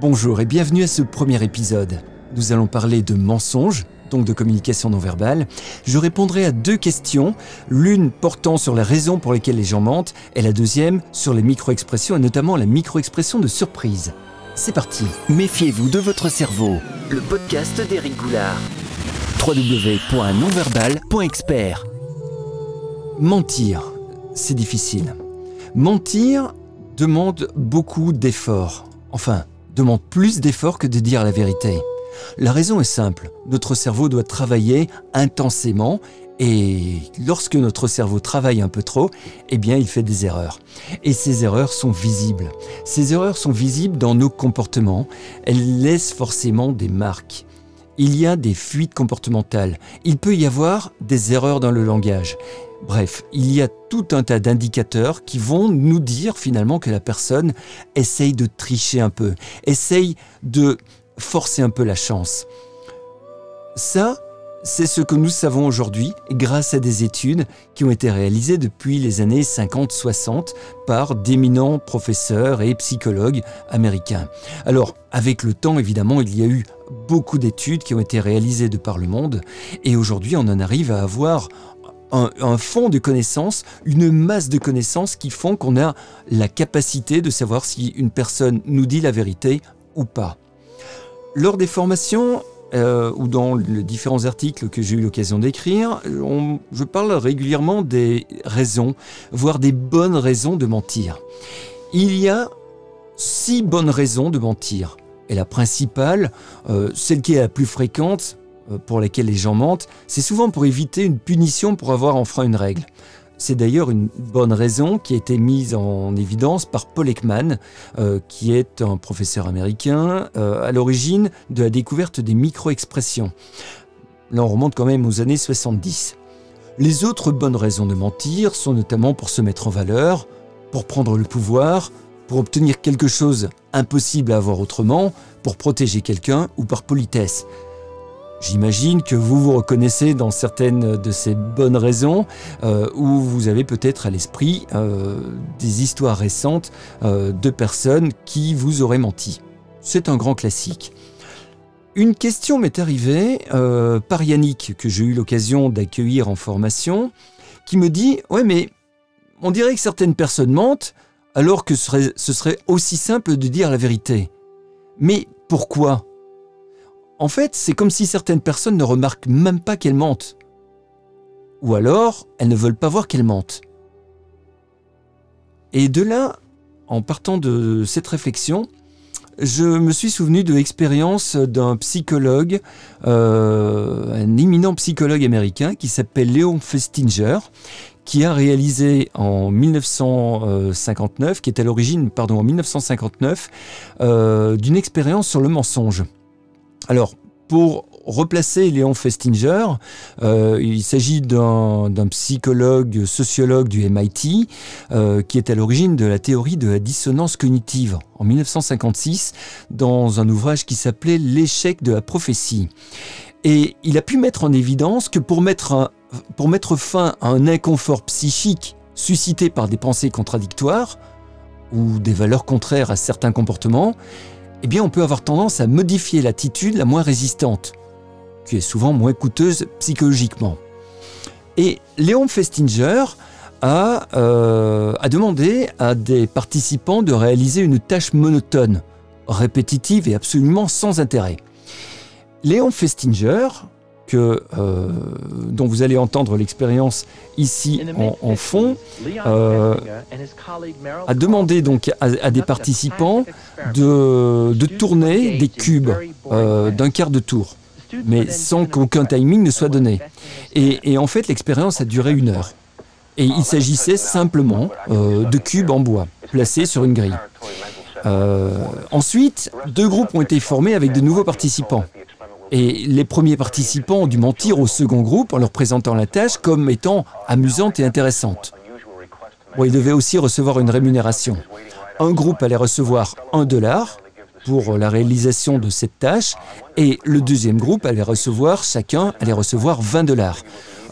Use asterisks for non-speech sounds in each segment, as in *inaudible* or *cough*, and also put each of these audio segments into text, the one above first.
Bonjour et bienvenue à ce premier épisode. Nous allons parler de mensonges, donc de communication non verbale. Je répondrai à deux questions, l'une portant sur les raisons pour lesquelles les gens mentent et la deuxième sur les micro-expressions et notamment la micro-expression de surprise. C'est parti. Méfiez-vous de votre cerveau. Le podcast d'Éric Goulard. www.nonverbal.expert. Mentir, c'est difficile. Mentir demande beaucoup d'efforts. Enfin, demande plus d'efforts que de dire la vérité. La raison est simple, notre cerveau doit travailler intensément et lorsque notre cerveau travaille un peu trop, eh bien il fait des erreurs. Et ces erreurs sont visibles. Ces erreurs sont visibles dans nos comportements, elles laissent forcément des marques. Il y a des fuites comportementales, il peut y avoir des erreurs dans le langage. Bref, il y a tout un tas d'indicateurs qui vont nous dire finalement que la personne essaye de tricher un peu, essaye de forcer un peu la chance. Ça, c'est ce que nous savons aujourd'hui grâce à des études qui ont été réalisées depuis les années 50-60 par d'éminents professeurs et psychologues américains. Alors, avec le temps, évidemment, il y a eu beaucoup d'études qui ont été réalisées de par le monde et aujourd'hui, on en arrive à avoir un, fond de connaissances, une masse de connaissances qui font qu'on a la capacité de savoir si une personne nous dit la vérité ou pas. Lors des formations, euh, ou dans les différents articles que j'ai eu l'occasion d'écrire, je parle régulièrement des raisons, voire des bonnes raisons de mentir. Il y a six bonnes raisons de mentir. Et la principale, euh, celle qui est la plus fréquente, euh, pour lesquels les gens mentent, c'est souvent pour éviter une punition pour avoir enfreint une règle. C'est d'ailleurs une bonne raison qui a été mise en évidence par Paul Ekman, euh, qui est un professeur américain euh, à l'origine de la découverte des micro-expressions. Là, on remonte quand même aux années 70. Les autres bonnes raisons de mentir sont notamment pour se mettre en valeur, pour prendre le pouvoir, pour obtenir quelque chose impossible à avoir autrement, pour protéger quelqu'un ou par politesse. J'imagine que vous vous reconnaissez dans certaines de ces bonnes raisons euh, où vous avez peut-être à l'esprit euh, des histoires récentes euh, de personnes qui vous auraient menti. C'est un grand classique. Une question m'est arrivée par Yannick, que j'ai eu l'occasion d'accueillir en formation, qui me dit Ouais, mais on dirait que certaines personnes mentent alors que ce serait aussi simple de dire la vérité. Mais pourquoi? En fait, c'est comme si certaines personnes ne remarquent même pas qu'elles mentent. Ou alors, elles ne veulent pas voir qu'elles mentent. Et de là, en partant de cette réflexion, je me suis souvenu de l'expérience d'un psychologue, euh, un éminent psychologue américain qui s'appelle Léon Festinger, qui a réalisé en 1959, qui est à l'origine, pardon, en 1959, euh, d'une expérience sur le mensonge. Alors, pour replacer Léon Festinger, euh, il s'agit d'un psychologue, sociologue du MIT, euh, qui est à l'origine de la théorie de la dissonance cognitive en 1956, dans un ouvrage qui s'appelait L'échec de la prophétie. Et il a pu mettre en évidence que pour mettre, pour mettre fin à un inconfort psychique suscité par des pensées contradictoires, ou des valeurs contraires à certains comportements, eh bien on peut avoir tendance à modifier l'attitude la moins résistante, qui est souvent moins coûteuse psychologiquement. Et Léon Festinger a, euh, a demandé à des participants de réaliser une tâche monotone, répétitive et absolument sans intérêt. Léon Festinger euh, dont vous allez entendre l'expérience ici en, fond, euh, a demandé donc à, des participants de, tourner des cubes euh, d'un quart de tour, mais sans qu'aucun timing ne soit donné. Et, en fait, l'expérience a duré une heure. Et il s'agissait simplement de cubes en bois, placés sur une grille. ensuite, deux groupes ont été formés avec de nouveaux participants. Et les premiers participants ont dû mentir au second groupe en leur présentant la tâche comme étant amusante et intéressante. Bon, ils devaient aussi recevoir une rémunération. Un groupe allait recevoir un dollar pour la réalisation de cette tâche et le deuxième groupe allait recevoir, chacun allait recevoir 20 dollars.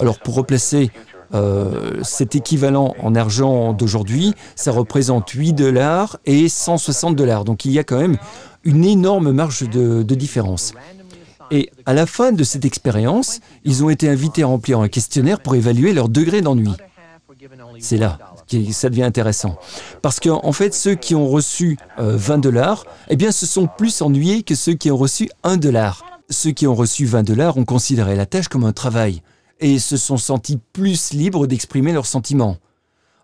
Alors pour replacer Euh, cet équivalent en argent d'aujourd'hui, ça représente 8 dollars et 160 dollars. Donc il y a quand même une énorme marge de, de différence. Et à la fin de cette expérience, ils ont été invités à remplir un questionnaire pour évaluer leur degré d'ennui. C'est là que ça devient intéressant. Parce qu'en fait, ceux qui ont reçu 20 euh, dollars, eh bien, se sont plus ennuyés que ceux qui ont reçu 1 dollar. Ceux qui ont reçu 20 dollars ont considéré la tâche comme un travail et se sont sentis plus libres d'exprimer leurs sentiments.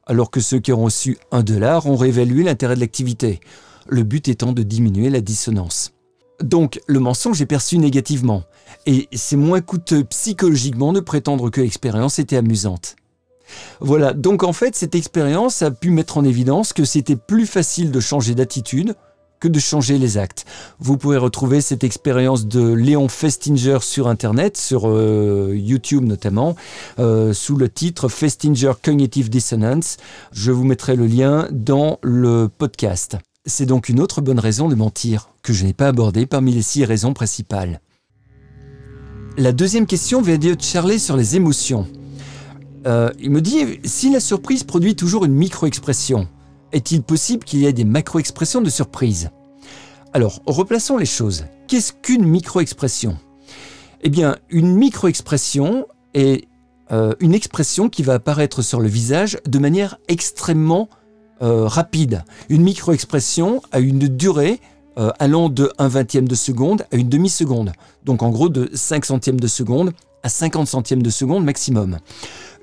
Alors que ceux qui ont reçu 1 dollar ont réévalué l'intérêt de l'activité, le but étant de diminuer la dissonance. Donc le mensonge est perçu négativement, et c'est moins coûteux psychologiquement de prétendre que l'expérience était amusante. Voilà, donc en fait cette expérience a pu mettre en évidence que c'était plus facile de changer d'attitude que de changer les actes. Vous pouvez retrouver cette expérience de Léon Festinger sur Internet, sur euh, YouTube notamment, euh, sous le titre Festinger Cognitive Dissonance. Je vous mettrai le lien dans le podcast. C'est donc une autre bonne raison de mentir, que je n'ai pas abordée parmi les six raisons principales. La deuxième question vient de Charlie sur les émotions. Euh, il me dit, si la surprise produit toujours une micro-expression, est-il possible qu'il y ait des macro-expressions de surprise? Alors, replaçons les choses. Qu'est-ce qu'une micro-expression? Eh bien, une micro-expression est euh, une expression qui va apparaître sur le visage de manière extrêmement euh, rapide. Une micro-expression a une durée euh, allant de 1 vingtième de seconde à une demi-seconde. Donc en gros de 5 centièmes de seconde à 50 centièmes de seconde maximum.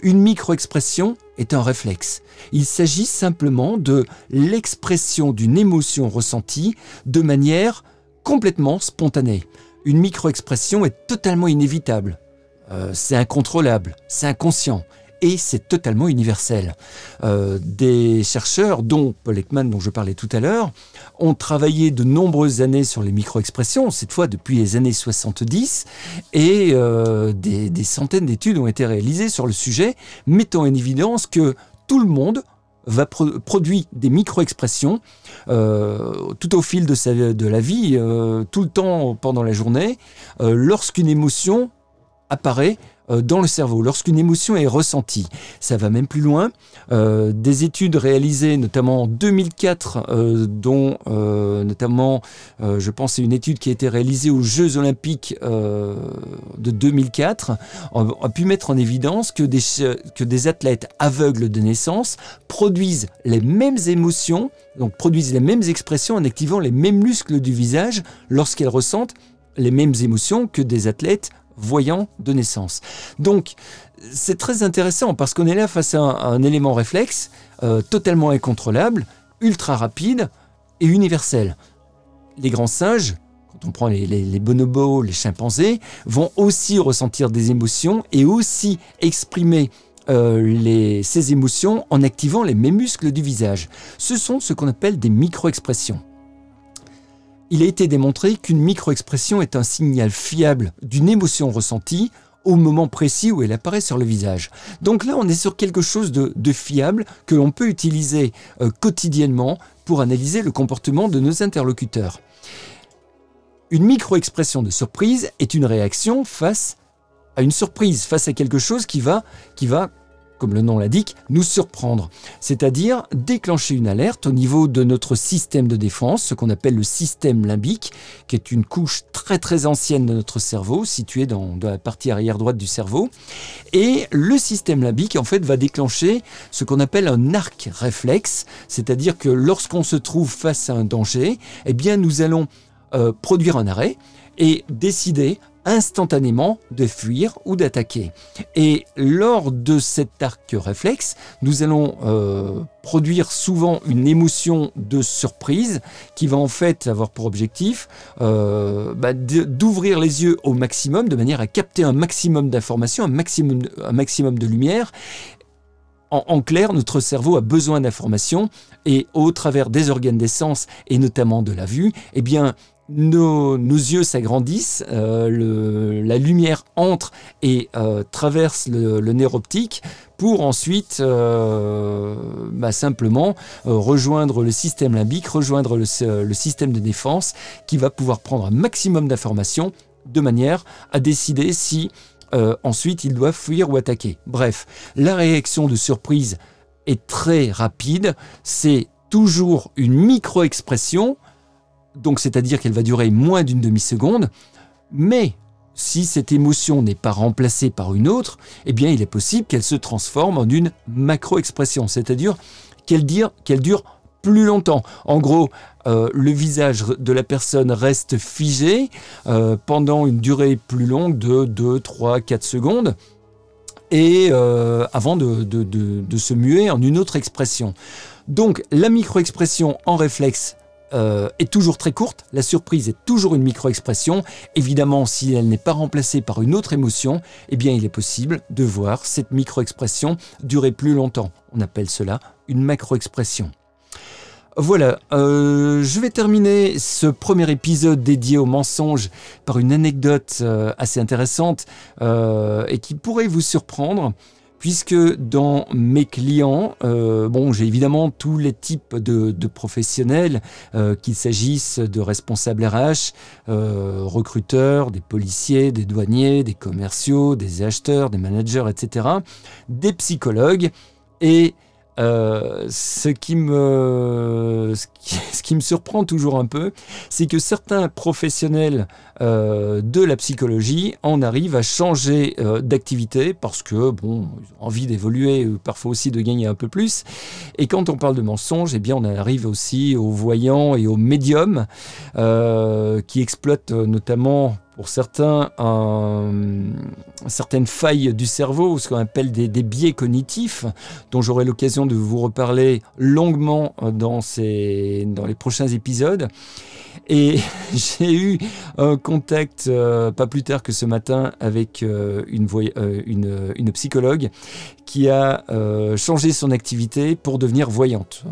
Une micro-expression est un réflexe. Il s'agit simplement de l'expression d'une émotion ressentie de manière complètement spontanée. Une micro-expression est totalement inévitable. Euh, c'est incontrôlable, c'est inconscient et c'est totalement universel. Euh, des chercheurs, dont Paul Ekman, dont je parlais tout à l'heure, ont travaillé de nombreuses années sur les micro-expressions, cette fois depuis les années 70, et euh, des, centaines d'études ont été réalisées sur le sujet, mettant en évidence que tout le monde va produire des micro-expressions euh, tout au fil de, la vie, tout le temps pendant la journée, lorsqu'une émotion apparaît dans le cerveau, lorsqu'une émotion est ressentie. Ça va même plus loin. Euh, des études réalisées notamment en 2004, euh, dont notamment, je pense, c'est une étude qui a été réalisée aux Jeux olympiques de 2004, a, pu mettre en évidence que des, que des athlètes aveugles de naissance produisent les mêmes émotions, donc produisent les mêmes expressions en activant les mêmes muscles du visage lorsqu'elles ressentent les mêmes émotions que des athlètes voyant de naissance. Donc, c'est très intéressant parce qu'on est là face à un, élément réflexe euh, totalement incontrôlable, ultra rapide et universel. Les grands singes, quand on prend les, bonobos, les chimpanzés, vont aussi ressentir des émotions et aussi exprimer euh, ces émotions en activant les mêmes muscles du visage. Ce sont ce qu'on appelle des micro-expressions il a été démontré qu'une micro-expression est un signal fiable d'une émotion ressentie au moment précis où elle apparaît sur le visage. Donc là, on est sur quelque chose de, fiable que l'on peut utiliser euh, quotidiennement pour analyser le comportement de nos interlocuteurs. Une micro-expression de surprise est une réaction face à une surprise, face à quelque chose qui va, qui va comme le nom l'indique, nous surprendre, c'est-à-dire déclencher une alerte au niveau de notre système de défense, ce qu'on appelle le système limbique, qui est une couche très très ancienne de notre cerveau, située dans, la partie arrière droite du cerveau. Et le système limbique, en fait, va déclencher ce qu'on appelle un arc réflexe, c'est-à-dire que lorsqu'on se trouve face à un danger, eh bien, nous allons euh, produire un arrêt et décider instantanément de fuir ou d'attaquer. Et lors de cet arc réflexe, nous allons euh, produire souvent une émotion de surprise qui va en fait avoir pour objectif euh, bah, d'ouvrir les yeux au maximum de manière à capter un maximum d'informations, un maximum, de lumière en, clair, notre cerveau a besoin d'informations et au travers des organes d'essence et notamment de la vue, eh bien, nos, yeux s'agrandissent, euh, la lumière entre et euh, traverse le, nerf optique pour ensuite euh, bah, simplement rejoindre le système limbique, rejoindre le, système de défense qui va pouvoir prendre un maximum d'informations de manière à décider si ensuite ils doivent fuir ou attaquer. Bref, la réaction de surprise est très rapide, c'est toujours une micro-expression, donc c'est-à-dire qu'elle va durer moins d'une demi-seconde, mais si cette émotion n'est pas remplacée par une autre, eh bien il est possible qu'elle se transforme en une macro-expression, c'est-à-dire qu'elle dure plus longtemps. En gros, euh, le visage de la personne reste figé euh, pendant une durée plus longue de 2, 3, 4 secondes et euh, avant de, de, se muer en une autre expression. Donc la micro-expression en réflexe est toujours très courte, la surprise est toujours une micro-expression. Évidemment, si elle n'est pas remplacée par une autre émotion, eh bien il est possible de voir cette micro-expression durer plus longtemps. On appelle cela une macro-expression. Voilà, euh, je vais terminer ce premier épisode dédié au mensonge par une anecdote euh, assez intéressante euh, et qui pourrait vous surprendre. Puisque dans mes clients, bon, j'ai évidemment tous les types de, professionnels, qu'il s'agisse de responsables RH, recruteurs, des policiers, des douaniers, des commerciaux, des acheteurs, des managers, etc., des psychologues et euh, ce, qui me, *laughs* ce qui, me surprend toujours un peu, c'est que certains professionnels euh, de la psychologie en arrivent à changer euh, d'activité parce que, bon, ils ont envie d'évoluer, parfois aussi de gagner un peu plus. Et quand on parle de mensonges, eh bien, on arrive aussi aux voyants et aux médiums qui exploitent notamment certains certaines failles du cerveau, ce qu'on appelle des, biais cognitifs, dont j'aurai l'occasion de vous reparler longuement dans, ces, dans les prochains épisodes. Et *laughs* j'ai eu un contact euh, pas plus tard que ce matin avec euh, euh, une, psychologue qui a changé son activité pour devenir voyante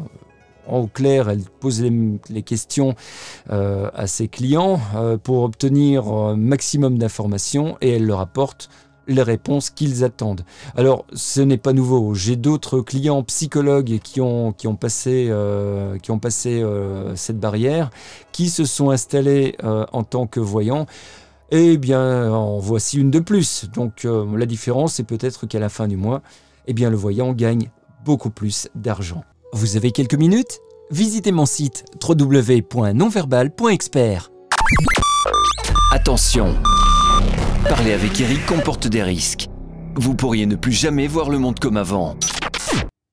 en clair, elle pose les, questions euh, à ses clients euh, pour obtenir un maximum d'informations et elle leur apporte les réponses qu'ils attendent. Alors, ce n'est pas nouveau. J'ai d'autres clients psychologues qui ont, qui ont passé, euh, qui ont passé cette barrière, qui se sont installés en tant que voyants. Eh bien, en voici une de plus. Donc, la différence, c'est peut-être qu'à la fin du mois, eh bien, le voyant gagne beaucoup plus d'argent. Vous avez quelques minutes? Visitez mon site www.nonverbal.expert. Attention Parler avec Eric comporte des risques. Vous pourriez ne plus jamais voir le monde comme avant.